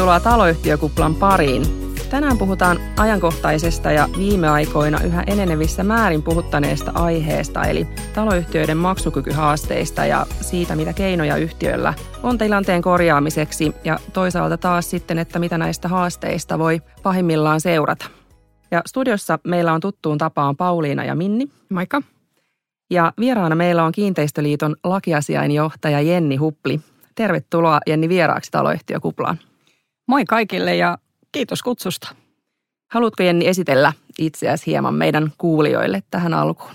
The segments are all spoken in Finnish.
Tervetuloa taloyhtiökuplan pariin. Tänään puhutaan ajankohtaisesta ja viime aikoina yhä enenevissä määrin puhuttaneesta aiheesta, eli taloyhtiöiden maksukykyhaasteista ja siitä, mitä keinoja yhtiöllä on tilanteen korjaamiseksi ja toisaalta taas sitten, että mitä näistä haasteista voi pahimmillaan seurata. Ja studiossa meillä on tuttuun tapaan Pauliina ja Minni. Moikka. Ja vieraana meillä on Kiinteistöliiton lakiasiainjohtaja Jenni Hupli. Tervetuloa Jenni vieraaksi taloyhtiökuplaan. Moi kaikille ja kiitos kutsusta. Haluatko Jenni esitellä itseäsi hieman meidän kuulijoille tähän alkuun?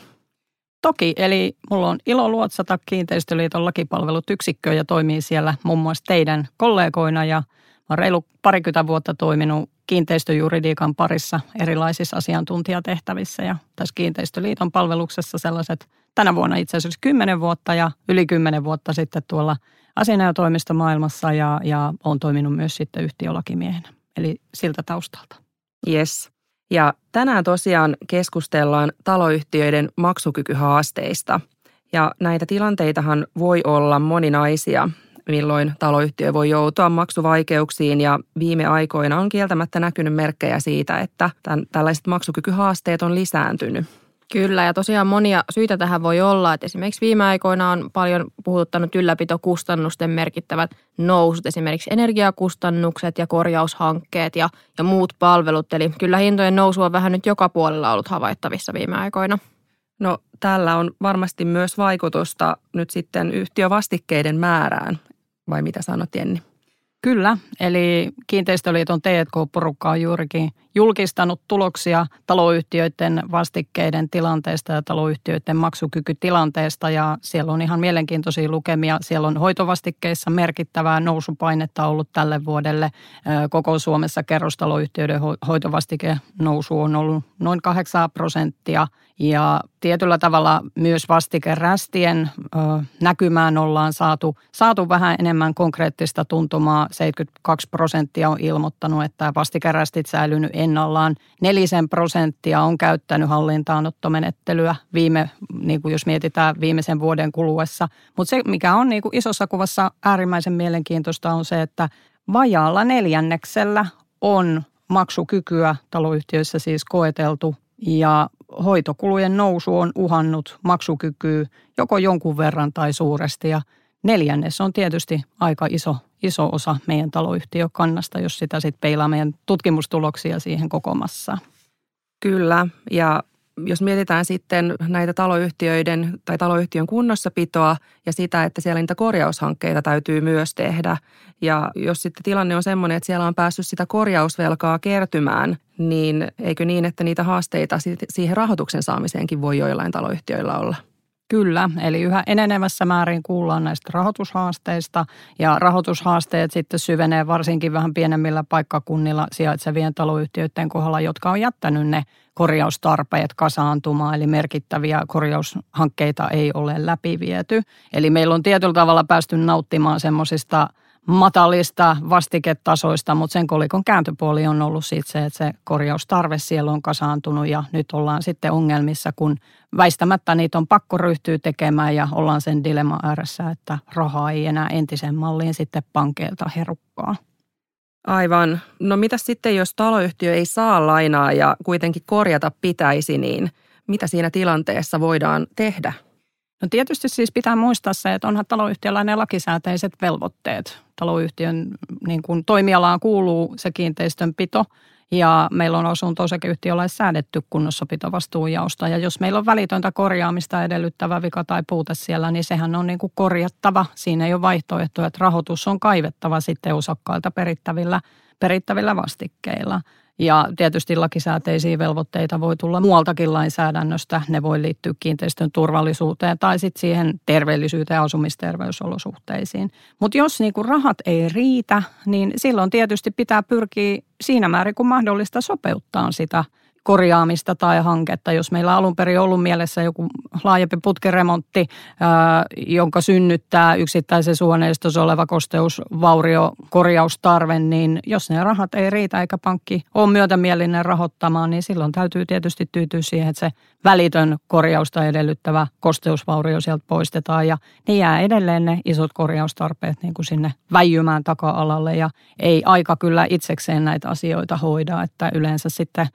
Toki, eli mulla on ilo luotsata Kiinteistöliiton lakipalvelut yksikköön ja toimii siellä muun muassa teidän kollegoina ja mä reilu parikymmentä vuotta toiminut kiinteistöjuridiikan parissa erilaisissa asiantuntijatehtävissä ja tässä Kiinteistöliiton palveluksessa sellaiset tänä vuonna itse asiassa kymmenen vuotta ja yli kymmenen vuotta sitten tuolla asianajotoimistomaailmassa ja, ja olen toiminut myös sitten yhtiölakimiehenä. Eli siltä taustalta. Yes. Ja tänään tosiaan keskustellaan taloyhtiöiden maksukykyhaasteista. Ja näitä tilanteitahan voi olla moninaisia, milloin taloyhtiö voi joutua maksuvaikeuksiin ja viime aikoina on kieltämättä näkynyt merkkejä siitä, että tämän, tällaiset maksukykyhaasteet on lisääntynyt. Kyllä, ja tosiaan monia syitä tähän voi olla, että esimerkiksi viime aikoina on paljon puhuttanut ylläpitokustannusten merkittävät nousut, esimerkiksi energiakustannukset ja korjaushankkeet ja, ja muut palvelut. Eli kyllä hintojen nousu on vähän nyt joka puolella ollut havaittavissa viime aikoina. No tällä on varmasti myös vaikutusta nyt sitten yhtiövastikkeiden määrään, vai mitä sanot Jenni? Kyllä, eli Kiinteistöliiton T&K-porukka on juurikin julkistanut tuloksia taloyhtiöiden vastikkeiden tilanteesta ja taloyhtiöiden maksukykytilanteesta ja siellä on ihan mielenkiintoisia lukemia. Siellä on hoitovastikkeissa merkittävää nousupainetta ollut tälle vuodelle. Koko Suomessa kerrostaloyhtiöiden hoitovastike nousu on ollut noin 8 prosenttia ja tietyllä tavalla myös vastikerästien näkymään ollaan saatu, saatu vähän enemmän konkreettista tuntumaa. 72 prosenttia on ilmoittanut, että vastikerästit säilynyt ennallaan. Nelisen prosenttia on käyttänyt hallintaanottomenettelyä viime, niin kuin jos mietitään viimeisen vuoden kuluessa. Mutta se, mikä on niin kuin isossa kuvassa äärimmäisen mielenkiintoista, on se, että vajaalla neljänneksellä on maksukykyä taloyhtiöissä siis koeteltu ja hoitokulujen nousu on uhannut maksukykyä joko jonkun verran tai suuresti ja neljännes on tietysti aika iso, iso osa meidän taloyhtiökannasta, jos sitä sitten peilaa meidän tutkimustuloksia siihen koko massaan. Kyllä, ja jos mietitään sitten näitä taloyhtiöiden tai taloyhtiön kunnossapitoa ja sitä, että siellä niitä korjaushankkeita täytyy myös tehdä. Ja jos sitten tilanne on sellainen, että siellä on päässyt sitä korjausvelkaa kertymään, niin eikö niin, että niitä haasteita siihen rahoituksen saamiseenkin voi joillain taloyhtiöillä olla? Kyllä, eli yhä enenevässä määrin kuullaan näistä rahoitushaasteista ja rahoitushaasteet sitten syvenee varsinkin vähän pienemmillä paikkakunnilla sijaitsevien taloyhtiöiden kohdalla, jotka on jättänyt ne korjaustarpeet kasaantumaan, eli merkittäviä korjaushankkeita ei ole läpiviety. Eli meillä on tietyllä tavalla päästy nauttimaan semmoisista – matalista vastiketasoista, mutta sen kolikon kääntöpuoli on ollut siitä se, että se korjaustarve siellä on kasaantunut ja nyt ollaan sitten ongelmissa, kun väistämättä niitä on pakko ryhtyä tekemään ja ollaan sen dilemma ääressä, että rahaa ei enää entisen malliin sitten pankeilta herukkaa. Aivan. No mitä sitten, jos taloyhtiö ei saa lainaa ja kuitenkin korjata pitäisi, niin mitä siinä tilanteessa voidaan tehdä? No tietysti siis pitää muistaa se, että onhan taloyhtiöllä ne lakisääteiset velvoitteet. Taloyhtiön niin kuin toimialaan kuuluu se kiinteistönpito ja meillä on asunto-osakeyhtiöllä säädetty kunnossapitovastuujaosta. Ja jos meillä on välitöntä korjaamista edellyttävä vika tai puute siellä, niin sehän on niin kuin korjattava. Siinä ei ole vaihtoehtoja, että rahoitus on kaivettava sitten osakkailta perittävillä, perittävillä vastikkeilla. Ja tietysti lakisääteisiä velvoitteita voi tulla muualtakin lainsäädännöstä. Ne voi liittyä kiinteistön turvallisuuteen tai sitten siihen terveellisyyteen ja asumisterveysolosuhteisiin. Mutta jos niinku rahat ei riitä, niin silloin tietysti pitää pyrkiä siinä määrin kuin mahdollista sopeuttaa sitä korjaamista tai hanketta. Jos meillä alun perin ollut mielessä joku laajempi putkiremontti, jonka synnyttää yksittäisessä huoneistossa oleva kosteusvaurio korjaustarve, niin jos ne rahat ei riitä eikä pankki ole myötämielinen rahoittamaan, niin silloin täytyy tietysti tyytyä siihen, että se välitön korjausta edellyttävä kosteusvaurio sieltä poistetaan ja ne jää edelleen ne isot korjaustarpeet niin kuin sinne väijymään taka-alalle ja ei aika kyllä itsekseen näitä asioita hoida, että yleensä sitten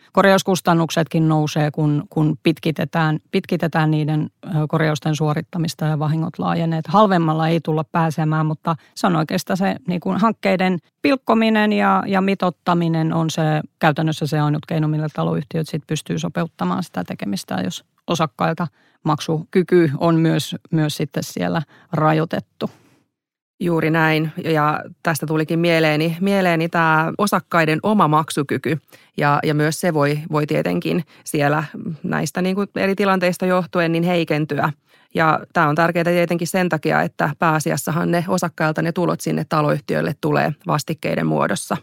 korjauskustannuksetkin nousee, kun, kun pitkitetään, pitkitetään niiden korjausten suorittamista ja vahingot laajeneet. Halvemmalla ei tulla pääsemään, mutta se on oikeastaan se niin kuin hankkeiden pilkkominen ja, ja mitottaminen on se käytännössä se ainut keino, millä taloyhtiöt sitten pystyy sopeuttamaan sitä tekemistä, jos osakkailta maksukyky on myös, myös sitten siellä rajoitettu. Juuri näin. Ja tästä tulikin mieleeni, mieleeni tämä osakkaiden oma maksukyky. Ja, ja myös se voi, voi tietenkin siellä näistä niin kuin eri tilanteista johtuen niin heikentyä. Ja tämä on tärkeää tietenkin sen takia, että pääasiassahan ne osakkailta ne tulot sinne taloyhtiöille tulee vastikkeiden muodossa.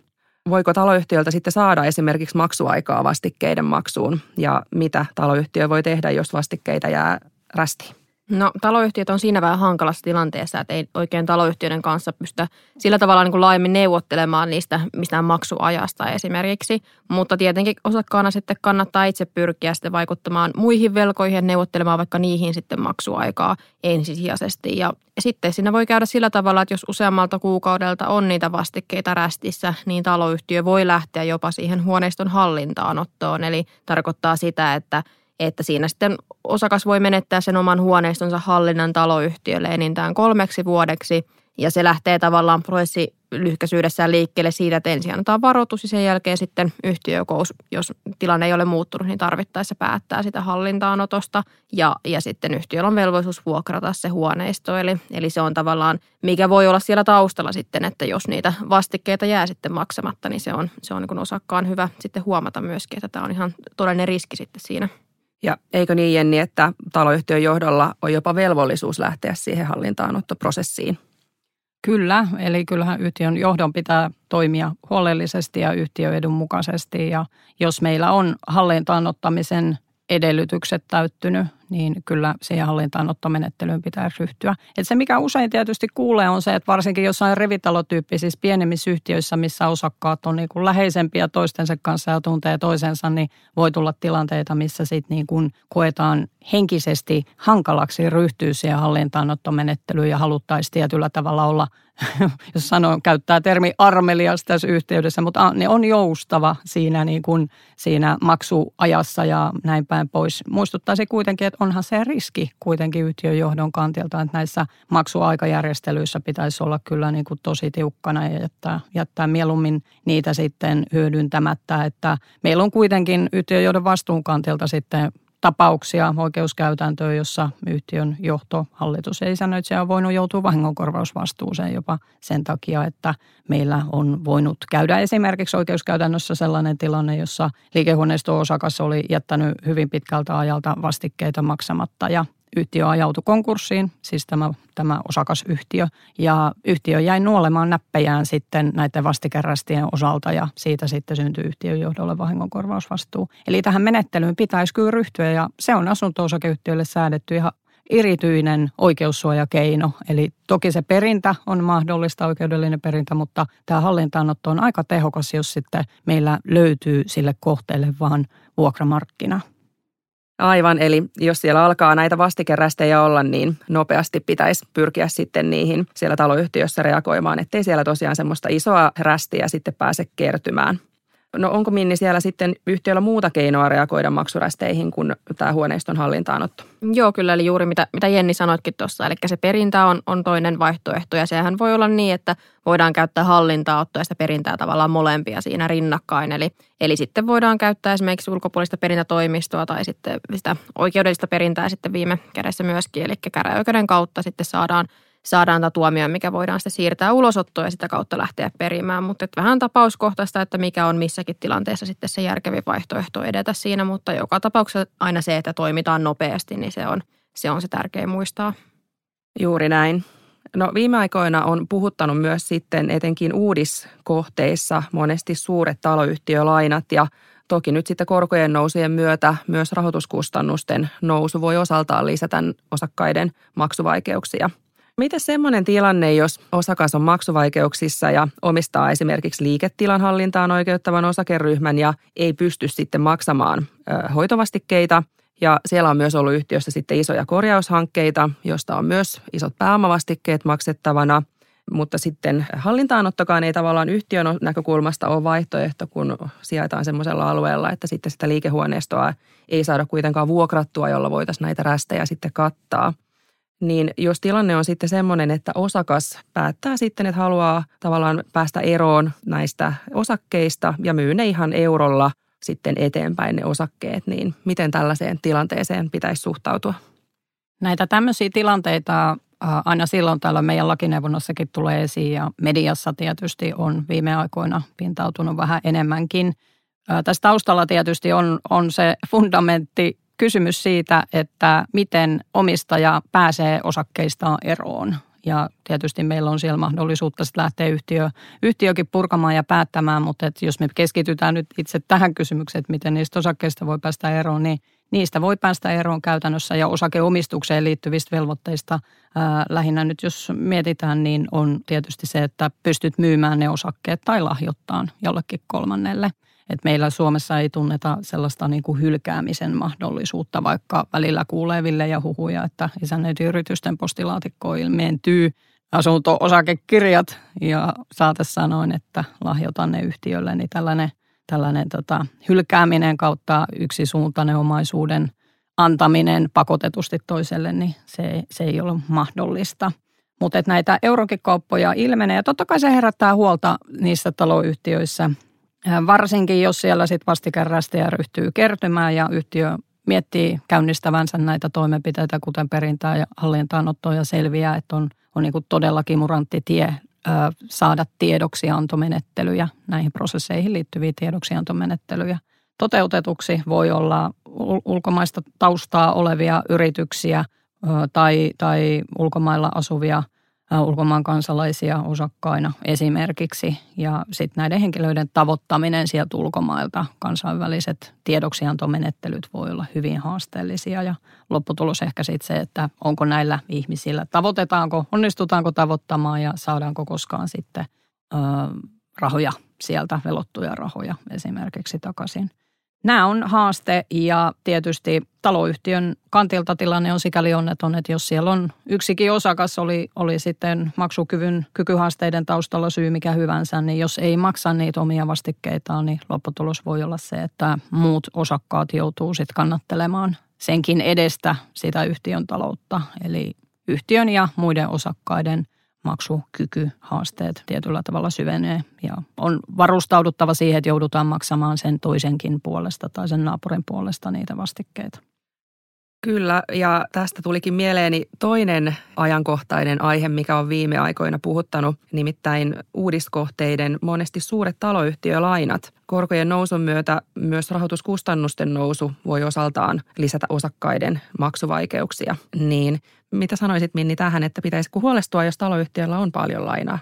Voiko taloyhtiöltä sitten saada esimerkiksi maksuaikaa vastikkeiden maksuun ja mitä taloyhtiö voi tehdä, jos vastikkeita jää rästiin? No taloyhtiöt on siinä vähän hankalassa tilanteessa, että ei oikein taloyhtiöiden kanssa pystytä sillä tavalla niin kuin laajemmin neuvottelemaan niistä mistään maksuajasta esimerkiksi. Mutta tietenkin osakkaana sitten kannattaa itse pyrkiä sitten vaikuttamaan muihin velkoihin ja neuvottelemaan vaikka niihin sitten maksuaikaa ensisijaisesti. Ja sitten siinä voi käydä sillä tavalla, että jos useammalta kuukaudelta on niitä vastikkeita rästissä, niin taloyhtiö voi lähteä jopa siihen huoneiston hallintaanottoon. Eli tarkoittaa sitä, että että siinä sitten osakas voi menettää sen oman huoneistonsa hallinnan taloyhtiölle enintään kolmeksi vuodeksi. Ja se lähtee tavallaan prosessi lyhkäisyydessään liikkeelle siitä, että ensin annetaan varoitus ja sen jälkeen sitten yhtiökous, jos tilanne ei ole muuttunut, niin tarvittaessa päättää sitä hallintaanotosta. Ja, ja sitten yhtiöllä on velvollisuus vuokrata se huoneisto. Eli, eli se on tavallaan, mikä voi olla siellä taustalla sitten, että jos niitä vastikkeita jää sitten maksamatta, niin se on, se on niin osakkaan hyvä sitten huomata myöskin, että tämä on ihan todellinen riski sitten siinä. Ja eikö niin, Jenni, että taloyhtiön johdolla on jopa velvollisuus lähteä siihen hallintaanottoprosessiin? Kyllä, eli kyllähän yhtiön johdon pitää toimia huolellisesti ja yhtiöedun mukaisesti. Ja jos meillä on hallintaanottamisen edellytykset täyttynyt, niin kyllä siihen hallintaanottomenettelyyn pitää ryhtyä. Et se, mikä usein tietysti kuulee, on se, että varsinkin jossain revitalotyyppisissä pienemmissä yhtiöissä, missä osakkaat on niin kuin läheisempiä toistensa kanssa ja tuntee toisensa, niin voi tulla tilanteita, missä sitten niin kuin koetaan henkisesti hankalaksi ryhtyä siihen hallintaanottomenettelyyn ja haluttaisiin tietyllä tavalla olla – jos sanoo, käyttää termi armelias tässä yhteydessä, mutta ne on joustava siinä, niin kuin, siinä maksuajassa ja näin päin pois. Muistuttaisi kuitenkin, että onhan se riski kuitenkin yhtiön johdon kantilta, että näissä maksuaikajärjestelyissä pitäisi olla kyllä niin kuin tosi tiukkana ja jättää, jättää mieluummin niitä sitten hyödyntämättä, että meillä on kuitenkin yhtiön johdon vastuunkantilta sitten tapauksia oikeuskäytäntöön, jossa yhtiön johto, hallitus ja isännöitsijä on voinut joutua vahingonkorvausvastuuseen jopa sen takia, että meillä on voinut käydä esimerkiksi oikeuskäytännössä sellainen tilanne, jossa liikehuoneisto-osakas oli jättänyt hyvin pitkältä ajalta vastikkeita maksamatta ja yhtiö ajautui konkurssiin, siis tämä, tämä osakasyhtiö, ja yhtiö jäi nuolemaan näppejään sitten näiden vastikerästien osalta, ja siitä sitten syntyi yhtiön johdolle vahingonkorvausvastuu. Eli tähän menettelyyn pitäisi kyllä ryhtyä, ja se on asunto-osakeyhtiölle säädetty ihan erityinen oikeussuojakeino. Eli toki se perintä on mahdollista, oikeudellinen perintä, mutta tämä hallintaanotto on aika tehokas, jos sitten meillä löytyy sille kohteelle vaan vuokramarkkina. Aivan, eli jos siellä alkaa näitä vastikerästejä olla, niin nopeasti pitäisi pyrkiä sitten niihin siellä taloyhtiössä reagoimaan, ettei siellä tosiaan semmoista isoa rästiä sitten pääse kertymään. No onko Minni siellä sitten yhtiöllä muuta keinoa reagoida maksurästeihin kuin tämä huoneiston hallintaanotto? Joo, kyllä, eli juuri mitä, mitä Jenni sanoitkin tuossa, eli se perintä on, on toinen vaihtoehto, ja sehän voi olla niin, että voidaan käyttää hallintaanottoa ja sitä perintää tavallaan molempia siinä rinnakkain, eli, eli sitten voidaan käyttää esimerkiksi ulkopuolista perintätoimistoa tai sitten sitä oikeudellista perintää sitten viime kädessä myöskin, eli käräjäoikeuden kautta sitten saadaan saadaan tämä tuomio, mikä voidaan sitten siirtää ulosottoon ja sitä kautta lähteä perimään. Mutta vähän tapauskohtaista, että mikä on missäkin tilanteessa sitten se järkevi vaihtoehto edetä siinä, mutta joka tapauksessa aina se, että toimitaan nopeasti, niin se on se, on se tärkein muistaa. Juuri näin. No viime aikoina on puhuttanut myös sitten etenkin uudiskohteissa monesti suuret taloyhtiölainat ja toki nyt sitten korkojen nousujen myötä myös rahoituskustannusten nousu voi osaltaan lisätä osakkaiden maksuvaikeuksia. Miten semmoinen tilanne, jos osakas on maksuvaikeuksissa ja omistaa esimerkiksi liiketilan hallintaan oikeuttavan osakeryhmän ja ei pysty sitten maksamaan hoitovastikkeita – ja siellä on myös ollut yhtiössä sitten isoja korjaushankkeita, josta on myös isot pääomavastikkeet maksettavana. Mutta sitten hallintaanottokaan ei tavallaan yhtiön näkökulmasta ole vaihtoehto, kun sijaitaan semmoisella alueella, että sitten sitä liikehuoneistoa ei saada kuitenkaan vuokrattua, jolla voitaisiin näitä rästejä sitten kattaa. Niin jos tilanne on sitten semmoinen, että osakas päättää sitten, että haluaa tavallaan päästä eroon näistä osakkeista ja myy ne ihan eurolla – sitten eteenpäin ne osakkeet, niin miten tällaiseen tilanteeseen pitäisi suhtautua? Näitä tämmöisiä tilanteita aina silloin täällä meidän lakineuvonnassakin tulee esiin ja mediassa tietysti on viime aikoina pintautunut vähän enemmänkin. Tässä taustalla tietysti on, on se fundamentti kysymys siitä, että miten omistaja pääsee osakkeistaan eroon. Ja tietysti meillä on siellä mahdollisuutta sitten lähteä yhtiö, yhtiökin purkamaan ja päättämään, mutta että jos me keskitytään nyt itse tähän kysymykseen, että miten niistä osakkeista voi päästä eroon, niin niistä voi päästä eroon käytännössä ja osakeomistukseen liittyvistä velvoitteista ää, lähinnä nyt jos mietitään, niin on tietysti se, että pystyt myymään ne osakkeet tai lahjoittaan jollekin kolmannelle – et meillä Suomessa ei tunneta sellaista niin kuin hylkäämisen mahdollisuutta, vaikka välillä kuulee Ville ja huhuja, että yritysten postilaatikkoon ilmeentyy asunto-osakekirjat ja saate sanoin, että lahjoitan ne yhtiölle, niin tällainen, tällainen tota, hylkääminen kautta yksisuuntainen omaisuuden antaminen pakotetusti toiselle, niin se, se ei ole mahdollista. Mutta näitä eurokikauppoja ilmenee ja totta kai se herättää huolta niissä taloyhtiöissä – Varsinkin, jos siellä sitten vastikerästäjä ryhtyy kertymään ja yhtiö miettii käynnistävänsä näitä toimenpiteitä, kuten perintää ja hallintaanottoa ja selviää, että on, on niin todella kimurantti tie ö, saada tiedoksiantomenettelyjä, näihin prosesseihin liittyviä tiedoksiantomenettelyjä toteutetuksi. Voi olla ulkomaista taustaa olevia yrityksiä tai, tai ulkomailla asuvia – ulkomaan kansalaisia osakkaina esimerkiksi. Ja sitten näiden henkilöiden tavoittaminen sieltä ulkomailta, kansainväliset tiedoksiantomenettelyt voi olla hyvin haasteellisia. Ja lopputulos ehkä sitten se, että onko näillä ihmisillä, tavoitetaanko, onnistutaanko tavoittamaan ja saadaanko koskaan sitten ö, rahoja sieltä, velottuja rahoja esimerkiksi takaisin – Nämä on haaste ja tietysti taloyhtiön kantilta tilanne on sikäli onneton, että jos siellä on yksikin osakas, oli, oli sitten maksukyvyn kykyhaasteiden taustalla syy mikä hyvänsä, niin jos ei maksa niitä omia vastikkeitaan, niin lopputulos voi olla se, että muut osakkaat joutuu sitten kannattelemaan senkin edestä sitä yhtiön taloutta. Eli yhtiön ja muiden osakkaiden – maksukykyhaasteet tietyllä tavalla syvenee ja on varustauduttava siihen, että joudutaan maksamaan sen toisenkin puolesta tai sen naapurin puolesta niitä vastikkeita. Kyllä, ja tästä tulikin mieleeni toinen ajankohtainen aihe, mikä on viime aikoina puhuttanut, nimittäin uudiskohteiden monesti suuret taloyhtiölainat. Korkojen nousun myötä myös rahoituskustannusten nousu voi osaltaan lisätä osakkaiden maksuvaikeuksia. Niin mitä sanoisit Minni tähän, että pitäisikö huolestua, jos taloyhtiöllä on paljon lainaa?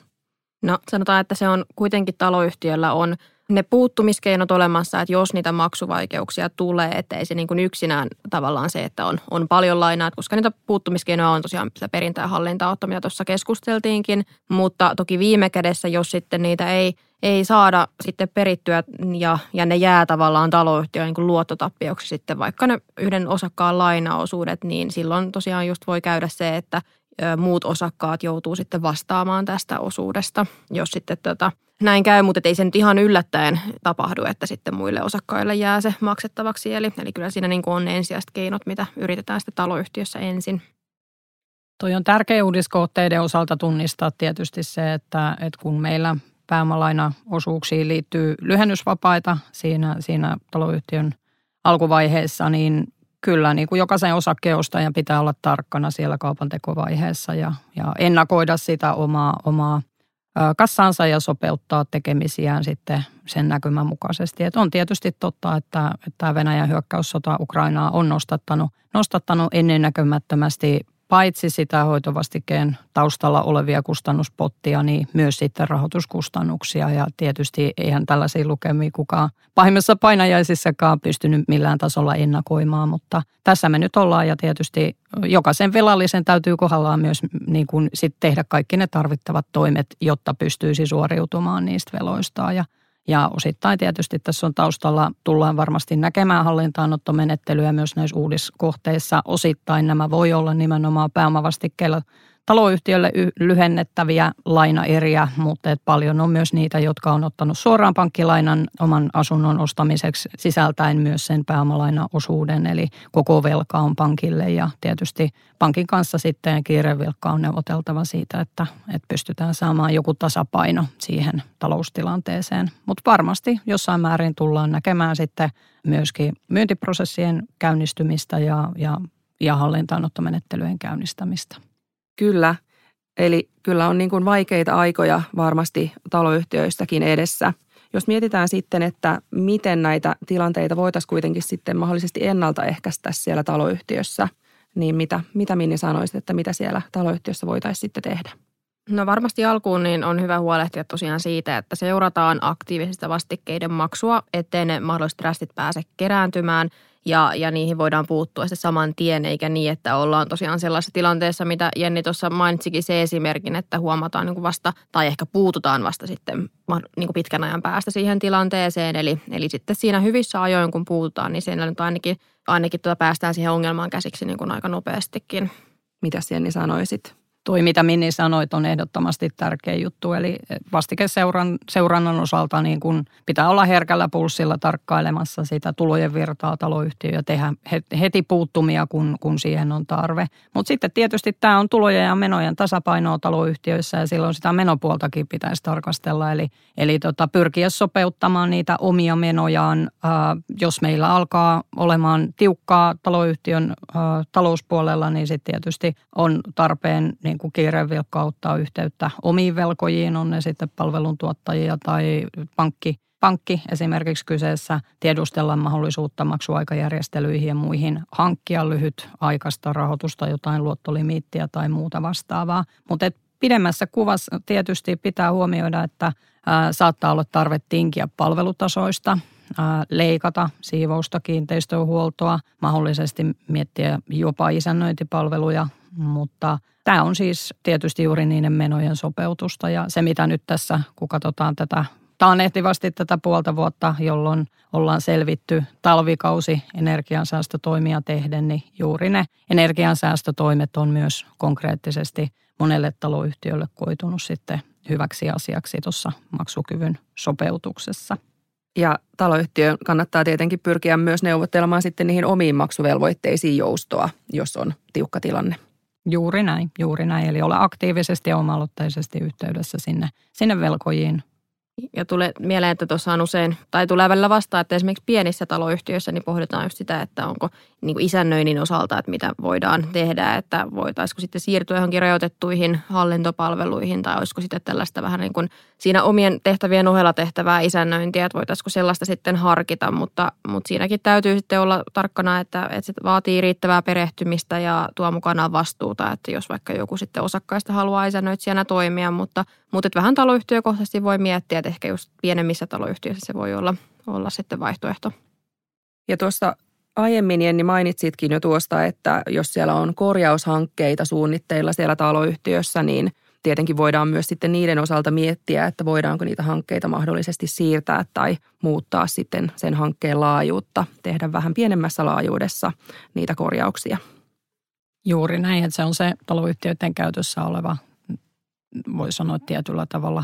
No sanotaan, että se on kuitenkin taloyhtiöllä on – ne puuttumiskeinot olemassa, että jos niitä maksuvaikeuksia tulee, että ei se niin kuin yksinään tavallaan se, että on, on paljon lainaa, koska niitä puuttumiskeinoja on tosiaan sitä perintää ja hallintaotto, mitä tuossa keskusteltiinkin, mutta toki viime kädessä, jos sitten niitä ei, ei saada sitten perittyä ja, ja ne jää tavallaan taloyhtiöön niin luottotappioksi sitten vaikka ne yhden osakkaan lainaosuudet, niin silloin tosiaan just voi käydä se, että muut osakkaat joutuu sitten vastaamaan tästä osuudesta, jos sitten tota, näin käy, mutta ei se nyt ihan yllättäen tapahdu, että sitten muille osakkaille jää se maksettavaksi. Eli, eli kyllä siinä niin on ensisijaiset keinot, mitä yritetään sitten taloyhtiössä ensin. Toi on tärkeä uudiskohteiden osalta tunnistaa tietysti se, että, että kun meillä pääomalainaosuuksiin liittyy lyhennysvapaita siinä, siinä taloyhtiön alkuvaiheessa, niin kyllä niin kuin jokaisen osakkeenostajan pitää olla tarkkana siellä kaupan tekovaiheessa ja, ja ennakoida sitä omaa, omaa kassaansa ja sopeuttaa tekemisiään sitten sen näkymän mukaisesti. Et on tietysti totta, että, että Venäjän hyökkäyssota Ukrainaa on nostattanut, nostattanut ennennäkemättömästi paitsi sitä hoitovastikkeen taustalla olevia kustannuspottia, niin myös sitten rahoituskustannuksia. Ja tietysti eihän tällaisia lukemia kukaan pahimmassa painajaisissakaan pystynyt millään tasolla ennakoimaan, mutta tässä me nyt ollaan ja tietysti jokaisen velallisen täytyy kohdallaan myös niin kuin sit tehdä kaikki ne tarvittavat toimet, jotta pystyisi suoriutumaan niistä veloistaan. Ja ja osittain tietysti tässä on taustalla, tullaan varmasti näkemään hallintaanottomenettelyä myös näissä uudiskohteissa. Osittain nämä voi olla nimenomaan pääomavastikkeilla taloyhtiölle lyhennettäviä lainaeriä, mutta et paljon on myös niitä, jotka on ottanut suoraan pankkilainan oman asunnon ostamiseksi sisältäen myös sen pääomalainaosuuden, eli koko velka on pankille ja tietysti pankin kanssa sitten kiirevilkka on neuvoteltava siitä, että, että pystytään saamaan joku tasapaino siihen taloustilanteeseen. Mutta varmasti jossain määrin tullaan näkemään sitten myöskin myyntiprosessien käynnistymistä ja, ja, ja hallintaanottomenettelyjen käynnistämistä. Kyllä, eli kyllä on niin kuin vaikeita aikoja varmasti taloyhtiöistäkin edessä. Jos mietitään sitten, että miten näitä tilanteita voitaisiin kuitenkin sitten mahdollisesti ennaltaehkäistä siellä taloyhtiössä, niin mitä, mitä Minni sanoisit, että mitä siellä taloyhtiössä voitaisiin sitten tehdä? No varmasti alkuun niin on hyvä huolehtia tosiaan siitä, että seurataan aktiivisista vastikkeiden maksua, ettei ne mahdolliset rästit pääse kerääntymään – ja, ja niihin voidaan puuttua se saman tien, eikä niin, että ollaan tosiaan sellaisessa tilanteessa, mitä Jenni tuossa mainitsikin se esimerkin, että huomataan niin kuin vasta, tai ehkä puututaan vasta sitten niin kuin pitkän ajan päästä siihen tilanteeseen. Eli, eli sitten siinä hyvissä ajoin, kun puututaan, niin siinä nyt ainakin, ainakin tuota päästään siihen ongelmaan käsiksi niin kuin aika nopeastikin. Mitä Jenni sanoisit? Toi, mitä Minni sanoit, on ehdottomasti tärkeä juttu. Eli vastikeseurannan seurannan osalta niin kun pitää olla herkällä pulssilla tarkkailemassa sitä tulojen virtaa taloyhtiö ja tehdä heti puuttumia, kun, kun siihen on tarve. Mutta sitten tietysti tämä on tulojen ja menojen tasapainoa taloyhtiöissä ja silloin sitä menopuoltakin pitäisi tarkastella. Eli, eli tota, pyrkiä sopeuttamaan niitä omia menojaan, ää, jos meillä alkaa olemaan tiukkaa taloyhtiön ää, talouspuolella, niin sitten tietysti on tarpeen niin niin kuin kiirevilkka ottaa yhteyttä omiin velkojiin, on ne sitten palveluntuottajia tai pankki, pankki esimerkiksi kyseessä, tiedustella mahdollisuutta maksuaikajärjestelyihin ja muihin, hankkia lyhyt aikaista rahoitusta, jotain luottolimiittiä tai muuta vastaavaa. Mutta pidemmässä kuvassa tietysti pitää huomioida, että saattaa olla tarve tinkiä palvelutasoista, leikata siivousta, kiinteistöhuoltoa, mahdollisesti miettiä jopa isännöintipalveluja, mutta – Tämä on siis tietysti juuri niiden menojen sopeutusta ja se mitä nyt tässä, kun katsotaan tätä taanehtivasti tätä puolta vuotta, jolloin ollaan selvitty talvikausi energiansäästötoimia tehden, niin juuri ne energiansäästötoimet on myös konkreettisesti monelle taloyhtiölle koitunut sitten hyväksi asiaksi tuossa maksukyvyn sopeutuksessa. Ja taloyhtiön kannattaa tietenkin pyrkiä myös neuvottelemaan sitten niihin omiin maksuvelvoitteisiin joustoa, jos on tiukka tilanne. Juuri näin, juuri näin. Eli olla aktiivisesti ja oma yhteydessä sinne, sinne velkojiin ja tulee mieleen, että tuossa on usein, tai tulee välillä vastaan, että esimerkiksi pienissä taloyhtiöissä niin pohditaan just sitä, että onko niin kuin isännöinnin osalta, että mitä voidaan tehdä, että voitaisiko sitten siirtyä johonkin rajoitettuihin hallintopalveluihin, tai olisiko sitten tällaista vähän niin kuin siinä omien tehtävien ohella tehtävää isännöintiä, että voitaisiko sellaista sitten harkita, mutta, mutta siinäkin täytyy sitten olla tarkkana, että, että se vaatii riittävää perehtymistä ja tuo mukanaan vastuuta, että jos vaikka joku sitten osakkaista haluaa isännöitsijänä toimia, mutta, mutta että vähän taloyhtiökohtaisesti voi miettiä, että ehkä just pienemmissä taloyhtiöissä se voi olla, olla sitten vaihtoehto. Ja tuossa aiemmin Jenni mainitsitkin jo tuosta, että jos siellä on korjaushankkeita suunnitteilla siellä taloyhtiössä, niin tietenkin voidaan myös sitten niiden osalta miettiä, että voidaanko niitä hankkeita mahdollisesti siirtää tai muuttaa sitten sen hankkeen laajuutta, tehdä vähän pienemmässä laajuudessa niitä korjauksia. Juuri näin, että se on se taloyhtiöiden käytössä oleva, voi sanoa tietyllä tavalla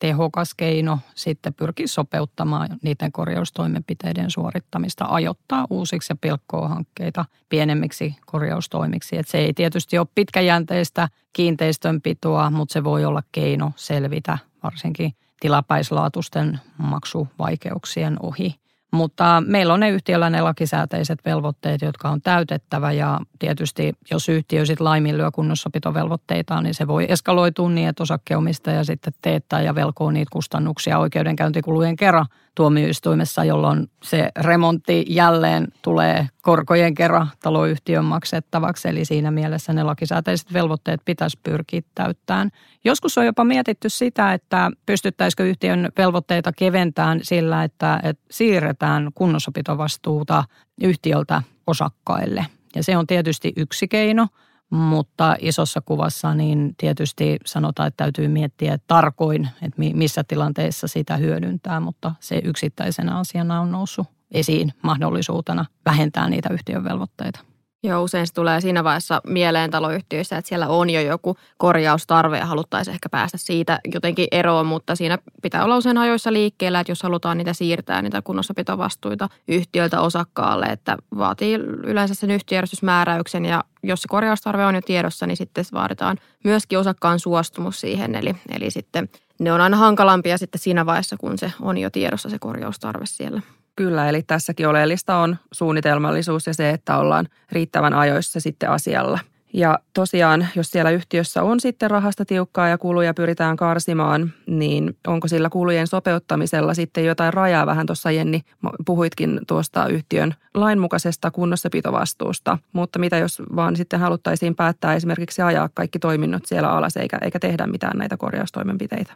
tehokas keino sitten pyrkiä sopeuttamaan niiden korjaustoimenpiteiden suorittamista, ajoittaa uusiksi ja pilkkoa hankkeita pienemmiksi korjaustoimiksi. Et se ei tietysti ole pitkäjänteistä kiinteistönpitoa, mutta se voi olla keino selvitä varsinkin tilapäislaatusten maksuvaikeuksien ohi. Mutta meillä on ne yhtiöllä ne lakisääteiset velvoitteet, jotka on täytettävä. Ja tietysti jos yhtiö sitten laiminlyö kunnossapitovelvoitteita, niin se voi eskaloitua niin, että osakkeenomistaja sitten teettää ja velkoo niitä kustannuksia oikeudenkäyntikulujen kerran tuomioistuimessa, jolloin se remontti jälleen tulee korkojen kerran taloyhtiön maksettavaksi. Eli siinä mielessä ne lakisääteiset velvoitteet pitäisi pyrkiä täyttämään. Joskus on jopa mietitty sitä, että pystyttäisikö yhtiön velvoitteita keventämään sillä, että, että siirretään kunnossapitovastuuta yhtiöltä osakkaille. Ja se on tietysti yksi keino – mutta isossa kuvassa niin tietysti sanotaan, että täytyy miettiä tarkoin, että missä tilanteissa sitä hyödyntää, mutta se yksittäisenä asiana on noussut esiin mahdollisuutena vähentää niitä yhtiön velvoitteita. Joo, usein se tulee siinä vaiheessa mieleen taloyhtiöissä, että siellä on jo joku korjaustarve ja haluttaisiin ehkä päästä siitä jotenkin eroon, mutta siinä pitää olla usein ajoissa liikkeellä, että jos halutaan niitä siirtää, niitä kunnossapitovastuita yhtiöltä osakkaalle, että vaatii yleensä sen yhtiöjärjestysmääräyksen ja jos se korjaustarve on jo tiedossa, niin sitten vaaditaan myöskin osakkaan suostumus siihen, eli, eli sitten ne on aina hankalampia sitten siinä vaiheessa, kun se on jo tiedossa se korjaustarve siellä. Kyllä, eli tässäkin oleellista on suunnitelmallisuus ja se, että ollaan riittävän ajoissa sitten asialla. Ja tosiaan, jos siellä yhtiössä on sitten rahasta tiukkaa ja kuluja pyritään karsimaan, niin onko sillä kulujen sopeuttamisella sitten jotain rajaa? Vähän tuossa Jenni puhuitkin tuosta yhtiön lainmukaisesta kunnossapitovastuusta, mutta mitä jos vaan sitten haluttaisiin päättää esimerkiksi ajaa kaikki toiminnot siellä alas eikä, eikä tehdä mitään näitä korjaustoimenpiteitä?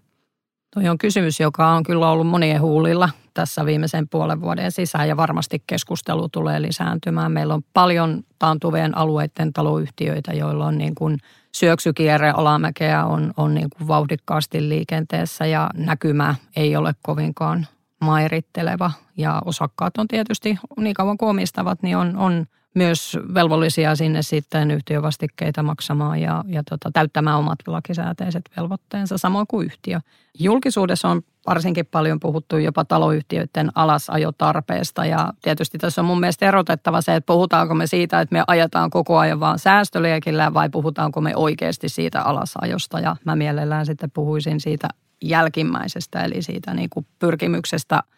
Tuo on kysymys, joka on kyllä ollut monien huulilla tässä viimeisen puolen vuoden sisään ja varmasti keskustelu tulee lisääntymään. Meillä on paljon taantuvien alueiden taloyhtiöitä, joilla on niin kuin syöksykierre alamäkeä on, on niin kuin vauhdikkaasti liikenteessä ja näkymä ei ole kovinkaan mairitteleva. Ja osakkaat on tietysti niin kauan kuin omistavat, niin on, on myös velvollisia sinne sitten yhtiövastikkeita maksamaan ja, ja tota, täyttämään omat lakisääteiset velvoitteensa, samoin kuin yhtiö. Julkisuudessa on varsinkin paljon puhuttu jopa taloyhtiöiden alasajotarpeesta ja tietysti tässä on mun mielestä erotettava se, että puhutaanko me siitä, että me ajetaan koko ajan vaan säästöliekillä vai puhutaanko me oikeasti siitä alasajosta ja mä mielellään sitten puhuisin siitä jälkimmäisestä eli siitä niin kuin pyrkimyksestä –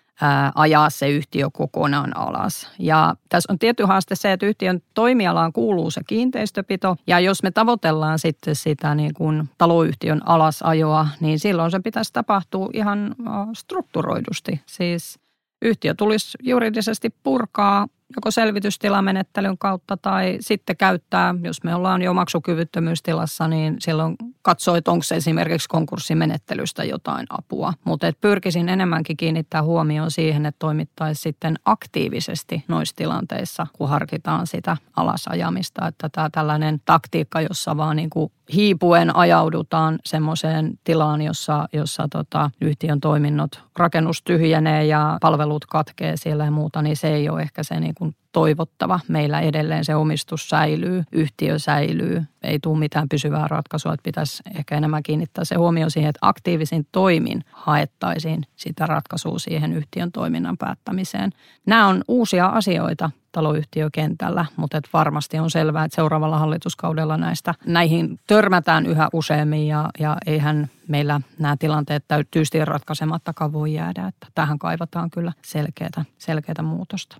ajaa se yhtiö kokonaan alas. Ja tässä on tietty haaste se, että yhtiön toimialaan kuuluu se kiinteistöpito. Ja jos me tavoitellaan sitten sitä niin kuin taloyhtiön alasajoa, niin silloin se pitäisi tapahtua ihan strukturoidusti. Siis yhtiö tulisi juridisesti purkaa joko selvitystilamenettelyn kautta tai sitten käyttää, jos me ollaan jo maksukyvyttömyystilassa, niin silloin katsoo, että onko esimerkiksi konkurssimenettelystä jotain apua. Mutta pyrkisin enemmänkin kiinnittää huomioon siihen, että toimittaisiin sitten aktiivisesti noissa tilanteissa, kun harkitaan sitä alasajamista. Että tämä tällainen taktiikka, jossa vaan niin kuin hiipuen ajaudutaan semmoiseen tilaan, jossa, jossa tota, yhtiön toiminnot, rakennus tyhjenee ja palvelut katkee siellä ja muuta, niin se ei ole ehkä se niin kuin toivottava. Meillä edelleen se omistus säilyy, yhtiö säilyy, ei tule mitään pysyvää ratkaisua, että pitäisi ehkä enemmän kiinnittää se huomio siihen, että aktiivisin toimin haettaisiin sitä ratkaisua siihen yhtiön toiminnan päättämiseen. Nämä on uusia asioita taloyhtiökentällä, mutta että varmasti on selvää, että seuraavalla hallituskaudella näistä näihin törmätään yhä useammin ja, ja eihän meillä nämä tilanteet tyystin ratkaisemattakaan voi jäädä, että tähän kaivataan kyllä selkeää, selkeää muutosta.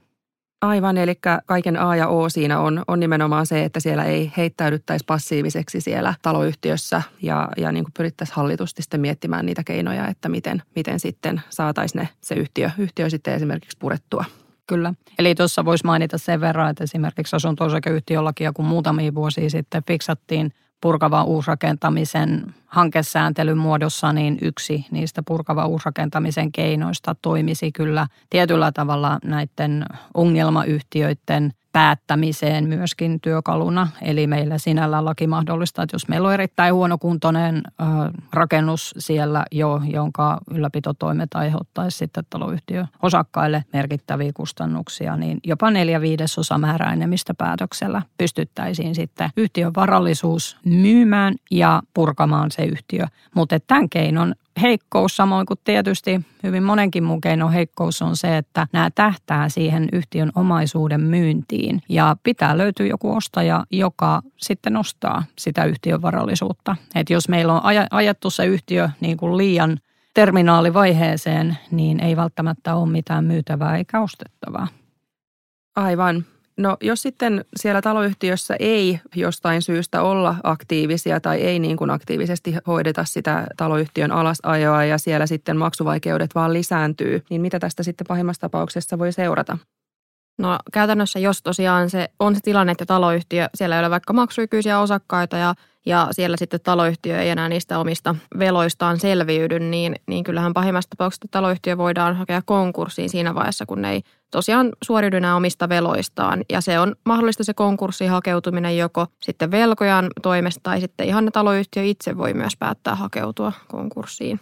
Aivan, eli kaiken A ja O siinä on, on nimenomaan se, että siellä ei heittäydyttäisi passiiviseksi siellä taloyhtiössä ja, ja niin kuin pyrittäisiin hallitusti sitten miettimään niitä keinoja, että miten, miten sitten saataisiin ne, se yhtiö, yhtiö sitten esimerkiksi purettua. Kyllä. Eli tuossa voisi mainita sen verran, että esimerkiksi asunto-osakeyhtiöllakia, kun muutamia vuosia sitten fiksattiin – purkavan uusrakentamisen hankesääntelyn muodossa, niin yksi niistä purkavan uusrakentamisen keinoista toimisi kyllä tietyllä tavalla näiden ongelmayhtiöiden päättämiseen myöskin työkaluna. Eli meillä sinällä laki mahdollistaa, että jos meillä on erittäin huonokuntoinen rakennus siellä jo, jonka ylläpitotoimet aiheuttaisi sitten taloyhtiö osakkaille merkittäviä kustannuksia, niin jopa neljä viidesosa määräenemmistöpäätöksellä pystyttäisiin sitten yhtiön varallisuus myymään ja purkamaan se yhtiö. Mutta tämän keinon heikkous, samoin kuin tietysti hyvin monenkin muun keinon heikkous on se, että nämä tähtää siihen yhtiön omaisuuden myyntiin. Ja pitää löytyä joku ostaja, joka sitten ostaa sitä yhtiön varallisuutta. Et jos meillä on ajettu se yhtiö niin kuin liian terminaalivaiheeseen, niin ei välttämättä ole mitään myytävää eikä ostettavaa. Aivan. No jos sitten siellä taloyhtiössä ei jostain syystä olla aktiivisia tai ei niin kuin aktiivisesti hoideta sitä taloyhtiön alasajoa ja siellä sitten maksuvaikeudet vaan lisääntyy, niin mitä tästä sitten pahimmassa tapauksessa voi seurata? No käytännössä, jos tosiaan se on se tilanne, että taloyhtiö, siellä ei ole vaikka maksuikyisiä osakkaita ja, ja siellä sitten taloyhtiö ei enää niistä omista veloistaan selviydy, niin, niin kyllähän pahimmassa tapauksessa taloyhtiö voidaan hakea konkurssiin siinä vaiheessa, kun ne ei tosiaan suoriudu enää omista veloistaan. Ja se on mahdollista se konkurssiin hakeutuminen joko sitten velkojan toimesta tai sitten ihan taloyhtiö itse voi myös päättää hakeutua konkurssiin.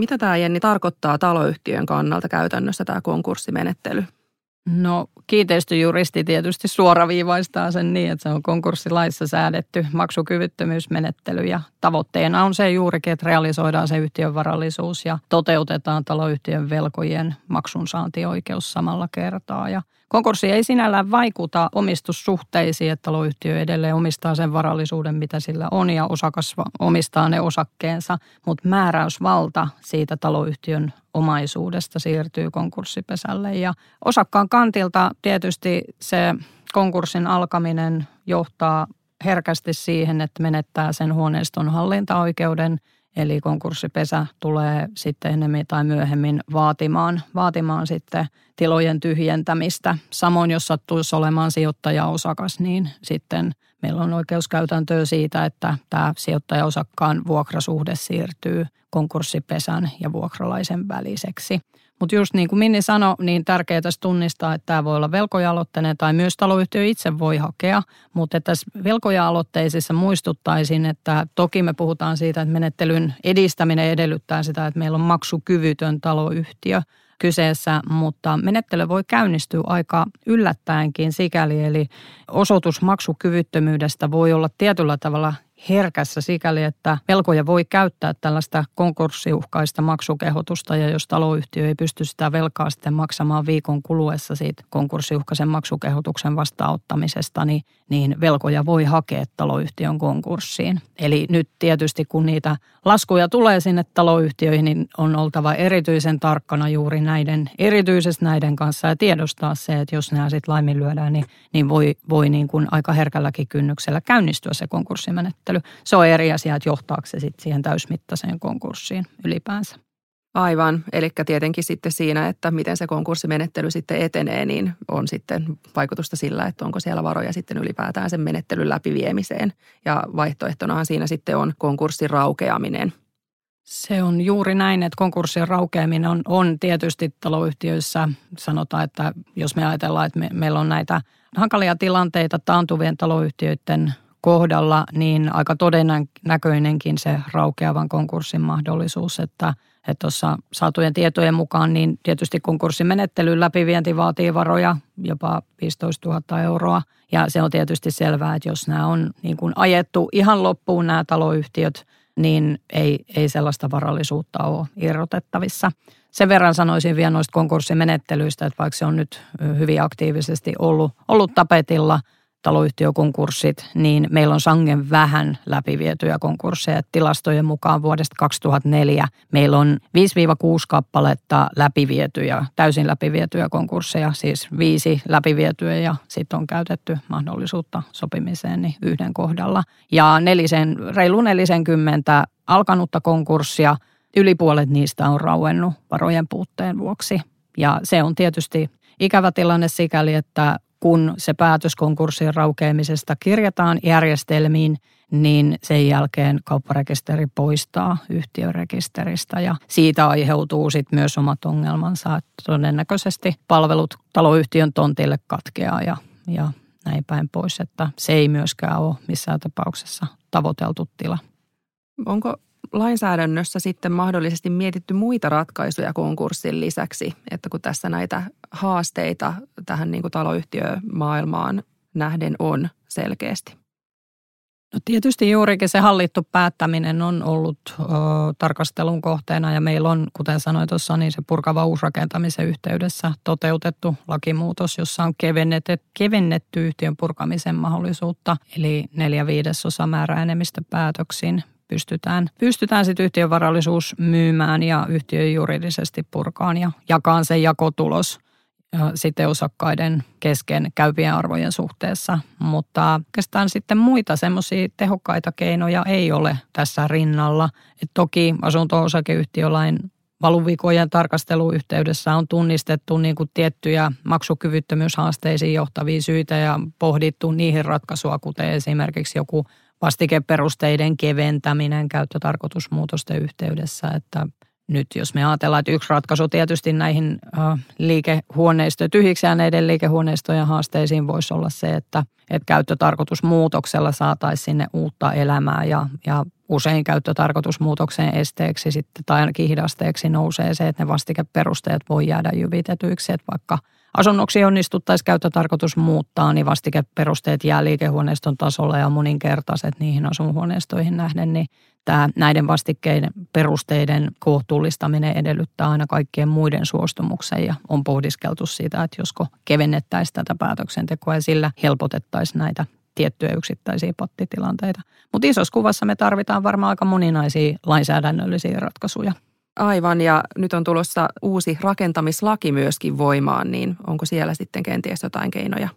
Mitä tämä Jenni tarkoittaa taloyhtiön kannalta käytännössä tämä konkurssimenettely? No kiinteistöjuristi tietysti suoraviivaistaa sen niin, että se on konkurssilaissa säädetty maksukyvyttömyysmenettely ja tavoitteena on se juurikin, että realisoidaan se yhtiön varallisuus ja toteutetaan taloyhtiön velkojen maksunsaantioikeus samalla kertaa. Ja konkurssi ei sinällään vaikuta omistussuhteisiin, että taloyhtiö edelleen omistaa sen varallisuuden, mitä sillä on ja osakas omistaa ne osakkeensa, mutta määräysvalta siitä taloyhtiön omaisuudesta siirtyy konkurssipesälle. Ja osakkaan kantilta tietysti se konkurssin alkaminen johtaa herkästi siihen, että menettää sen huoneiston hallintaoikeuden. Eli konkurssipesä tulee sitten enemmän tai myöhemmin vaatimaan, vaatimaan sitten tilojen tyhjentämistä. Samoin jos sattuisi olemaan sijoittajaosakas, niin sitten meillä on oikeuskäytäntöä siitä, että tämä sijoittajaosakkaan vuokrasuhde siirtyy konkurssipesän ja vuokralaisen väliseksi. Mutta just niin kuin Minni sanoi, niin tärkeää tässä tunnistaa, että tämä voi olla velkoja-aloitteinen tai myös taloyhtiö itse voi hakea. Mutta tässä velkoja-aloitteisissa muistuttaisin, että toki me puhutaan siitä, että menettelyn edistäminen edellyttää sitä, että meillä on maksukyvytön taloyhtiö kyseessä, mutta menettely voi käynnistyä aika yllättäenkin sikäli, eli osoitus maksukyvyttömyydestä voi olla tietyllä tavalla herkässä sikäli, että velkoja voi käyttää tällaista konkurssiuhkaista maksukehotusta ja jos taloyhtiö ei pysty sitä velkaa sitten maksamaan viikon kuluessa siitä konkurssiuhkaisen maksukehotuksen vastaanottamisesta, niin, niin velkoja voi hakea taloyhtiön konkurssiin. Eli nyt tietysti kun niitä laskuja tulee sinne taloyhtiöihin, niin on oltava erityisen tarkkana juuri näiden, erityisesti näiden kanssa ja tiedostaa se, että jos nämä sitten laiminlyödään, niin, niin voi, voi niin kuin aika herkälläkin kynnyksellä käynnistyä se konkurssimenettely menettely. Se on eri asia, että johtaako se sitten siihen täysmittaiseen konkurssiin ylipäänsä. Aivan, eli tietenkin sitten siinä, että miten se konkurssimenettely sitten etenee, niin on sitten vaikutusta sillä, että onko siellä varoja sitten ylipäätään sen menettelyn läpiviemiseen. Ja vaihtoehtonahan siinä sitten on konkurssin raukeaminen. Se on juuri näin, että konkurssin raukeaminen on, on tietysti taloyhtiöissä, sanotaan, että jos me ajatellaan, että me, meillä on näitä hankalia tilanteita taantuvien taloyhtiöiden kohdalla, niin aika todennäköinenkin se raukeavan konkurssin mahdollisuus, että tuossa saatujen tietojen mukaan, niin tietysti konkurssimenettelyn läpivienti vaatii varoja, jopa 15 000 euroa. Ja se on tietysti selvää, että jos nämä on niin kuin ajettu ihan loppuun nämä taloyhtiöt, niin ei, ei sellaista varallisuutta ole irrotettavissa. Sen verran sanoisin vielä noista konkurssimenettelyistä, että vaikka se on nyt hyvin aktiivisesti ollut, ollut tapetilla – taloyhtiökonkurssit, niin meillä on sangen vähän läpivietyjä konkursseja. Tilastojen mukaan vuodesta 2004 meillä on 5-6 kappaletta läpivietyjä, täysin läpivietyjä konkursseja, siis viisi läpivietyä ja sitten on käytetty mahdollisuutta sopimiseen niin yhden kohdalla. Ja nelisen, reilu 40 alkanutta konkurssia, yli puolet niistä on rauennut varojen puutteen vuoksi. Ja se on tietysti ikävä tilanne sikäli, että kun se päätös konkurssin raukeamisesta kirjataan järjestelmiin, niin sen jälkeen kaupparekisteri poistaa yhtiörekisteristä ja siitä aiheutuu sitten myös omat ongelmansa, että todennäköisesti palvelut taloyhtiön tontille katkeaa ja, ja näin päin pois, että se ei myöskään ole missään tapauksessa tavoiteltu tila. Onko lainsäädännössä sitten mahdollisesti mietitty muita ratkaisuja konkurssin lisäksi, että kun tässä näitä haasteita tähän niin kuin taloyhtiömaailmaan nähden on selkeästi? No tietysti juurikin se hallittu päättäminen on ollut ö, tarkastelun kohteena ja meillä on, kuten sanoin tuossa, niin se purkava uusrakentamisen yhteydessä toteutettu lakimuutos, jossa on kevennetty, kevennetty yhtiön purkamisen mahdollisuutta, eli neljä viidesosa määräenemmistöpäätöksin pystytään, pystytään sitten yhtiön varallisuus myymään ja yhtiö juridisesti purkaan ja jakaan sen jakotulos ja sitten osakkaiden kesken käypien arvojen suhteessa. Mutta oikeastaan sitten muita semmoisia tehokkaita keinoja ei ole tässä rinnalla. Et toki asunto-osakeyhtiölain valuvikojen tarkasteluyhteydessä on tunnistettu niin kuin tiettyjä maksukyvyttömyyshaasteisiin johtavia syitä ja pohdittu niihin ratkaisua, kuten esimerkiksi joku vastikeperusteiden keventäminen käyttötarkoitusmuutosten yhteydessä, että nyt jos me ajatellaan, että yksi ratkaisu tietysti näihin liikehuoneistojen, tyhjiksi jääneiden liikehuoneistojen haasteisiin voisi olla se, että, että käyttötarkoitusmuutoksella saataisiin sinne uutta elämää ja, ja usein käyttötarkoitusmuutoksen esteeksi sitten, tai ainakin hidasteeksi nousee se, että ne vastikeperusteet voi jäädä jyvitetyiksi, että vaikka asunnoksi onnistuttaisiin käyttötarkoitus muuttaa, niin vastikeperusteet jää liikehuoneiston tasolla ja moninkertaiset niihin asunhuoneistoihin nähden, niin tämä näiden vastikkeiden perusteiden kohtuullistaminen edellyttää aina kaikkien muiden suostumuksen ja on pohdiskeltu siitä, että josko kevennettäisiin tätä päätöksentekoa ja sillä helpotettaisiin näitä tiettyjä yksittäisiä pottitilanteita. Mutta isossa kuvassa me tarvitaan varmaan aika moninaisia lainsäädännöllisiä ratkaisuja. Aivan, ja nyt on tulossa uusi rakentamislaki myöskin voimaan, niin onko siellä sitten kenties jotain keinoja?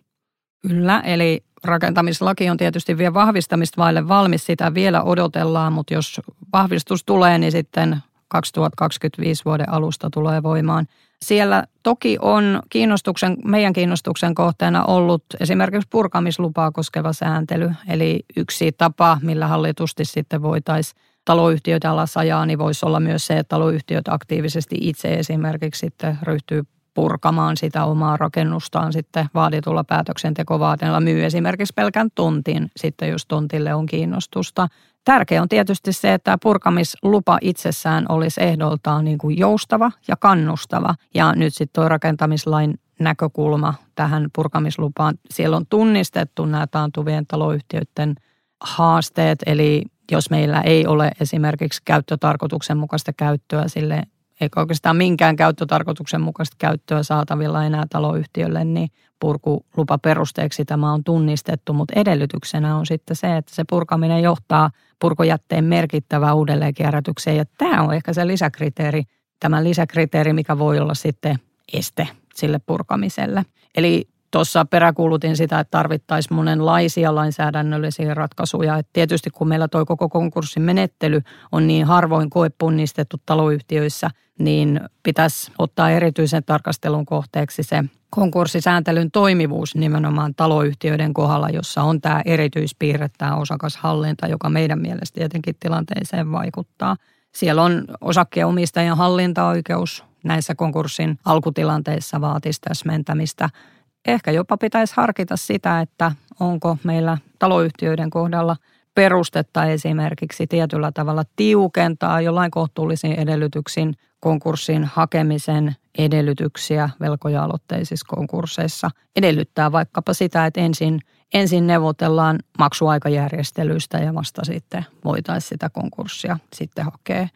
Kyllä, eli rakentamislaki on tietysti vielä vahvistamista vaille valmis, sitä vielä odotellaan, mutta jos vahvistus tulee, niin sitten 2025 vuoden alusta tulee voimaan. Siellä toki on kiinnostuksen, meidän kiinnostuksen kohteena ollut esimerkiksi purkamislupaa koskeva sääntely. Eli yksi tapa, millä hallitusti sitten voitaisiin taloyhtiöitä alas ajaa, niin voisi olla myös se, että taloyhtiöt aktiivisesti itse esimerkiksi sitten ryhtyy purkamaan sitä omaa rakennustaan sitten vaaditulla päätöksentekovaateella myy esimerkiksi pelkän tontin sitten, jos tontille on kiinnostusta. Tärkeä on tietysti se, että purkamislupa itsessään olisi ehdoltaan niin kuin joustava ja kannustava. Ja nyt sitten tuo rakentamislain näkökulma tähän purkamislupaan. Siellä on tunnistettu nämä taantuvien taloyhtiöiden haasteet, eli jos meillä ei ole esimerkiksi käyttötarkoituksen mukaista käyttöä sille eikä oikeastaan minkään käyttötarkoituksen mukaista käyttöä saatavilla enää taloyhtiölle, niin purkulupaperusteeksi tämä on tunnistettu, mutta edellytyksenä on sitten se, että se purkaminen johtaa purkojätteen merkittävään uudelleenkierrätykseen ja tämä on ehkä se lisäkriteeri, tämä lisäkriteeri, mikä voi olla sitten este sille purkamiselle. Eli tuossa peräkuulutin sitä, että tarvittaisiin monenlaisia lainsäädännöllisiä ratkaisuja. Et tietysti kun meillä tuo koko konkurssin menettely on niin harvoin koepunnistettu taloyhtiöissä, niin pitäisi ottaa erityisen tarkastelun kohteeksi se konkurssisääntelyn toimivuus nimenomaan taloyhtiöiden kohdalla, jossa on tämä erityispiirre, tämä osakashallinta, joka meidän mielestä tietenkin tilanteeseen vaikuttaa. Siellä on osakkeenomistajan hallintaoikeus näissä konkurssin alkutilanteissa vaatisi täsmentämistä – ehkä jopa pitäisi harkita sitä, että onko meillä taloyhtiöiden kohdalla perustetta esimerkiksi tietyllä tavalla tiukentaa jollain kohtuullisiin edellytyksiin konkurssin hakemisen edellytyksiä velkoja-aloitteisissa konkursseissa. Edellyttää vaikkapa sitä, että ensin, ensin neuvotellaan maksuaikajärjestelyistä ja vasta sitten voitaisiin sitä konkurssia sitten hakea.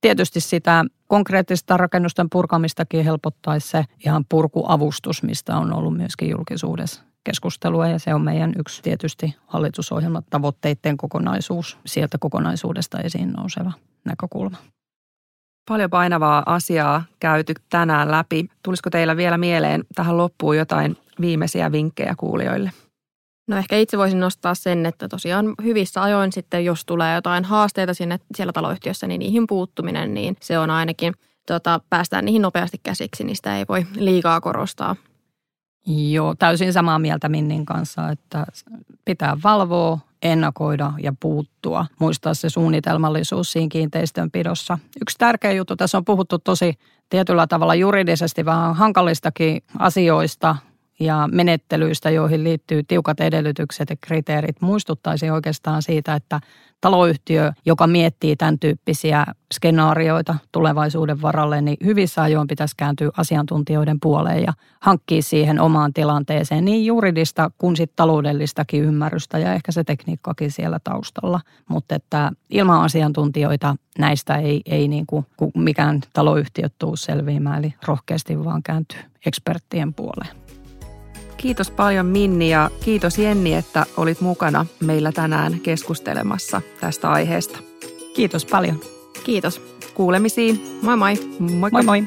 Tietysti sitä konkreettista rakennusten purkamistakin helpottaisi se ihan purkuavustus, mistä on ollut myöskin julkisuudessa keskustelua ja se on meidän yksi tietysti hallitusohjelman tavoitteiden kokonaisuus, sieltä kokonaisuudesta esiin nouseva näkökulma. Paljon painavaa asiaa käyty tänään läpi. Tulisiko teillä vielä mieleen tähän loppuun jotain viimeisiä vinkkejä kuulijoille? No ehkä itse voisin nostaa sen, että tosiaan hyvissä ajoin sitten, jos tulee jotain haasteita sinne siellä taloyhtiössä, niin niihin puuttuminen, niin se on ainakin, tota, päästään niihin nopeasti käsiksi, niin sitä ei voi liikaa korostaa. Joo, täysin samaa mieltä Minnin kanssa, että pitää valvoa, ennakoida ja puuttua. Muistaa se suunnitelmallisuus siinä kiinteistönpidossa. Yksi tärkeä juttu, tässä on puhuttu tosi tietyllä tavalla juridisesti vähän hankalistakin asioista, ja menettelyistä, joihin liittyy tiukat edellytykset ja kriteerit, muistuttaisi oikeastaan siitä, että taloyhtiö, joka miettii tämän tyyppisiä skenaarioita tulevaisuuden varalle, niin hyvissä ajoin pitäisi kääntyä asiantuntijoiden puoleen ja hankkia siihen omaan tilanteeseen niin juridista kuin sit taloudellistakin ymmärrystä ja ehkä se tekniikkakin siellä taustalla. Mutta että ilman asiantuntijoita näistä ei, ei niin kuin mikään taloyhtiö tule selviämään, eli rohkeasti vaan kääntyy eksperttien puoleen. Kiitos paljon Minni ja kiitos Jenni, että olit mukana meillä tänään keskustelemassa tästä aiheesta. Kiitos paljon. Kiitos. Kuulemisiin. Moi moi. Moi moi. moi.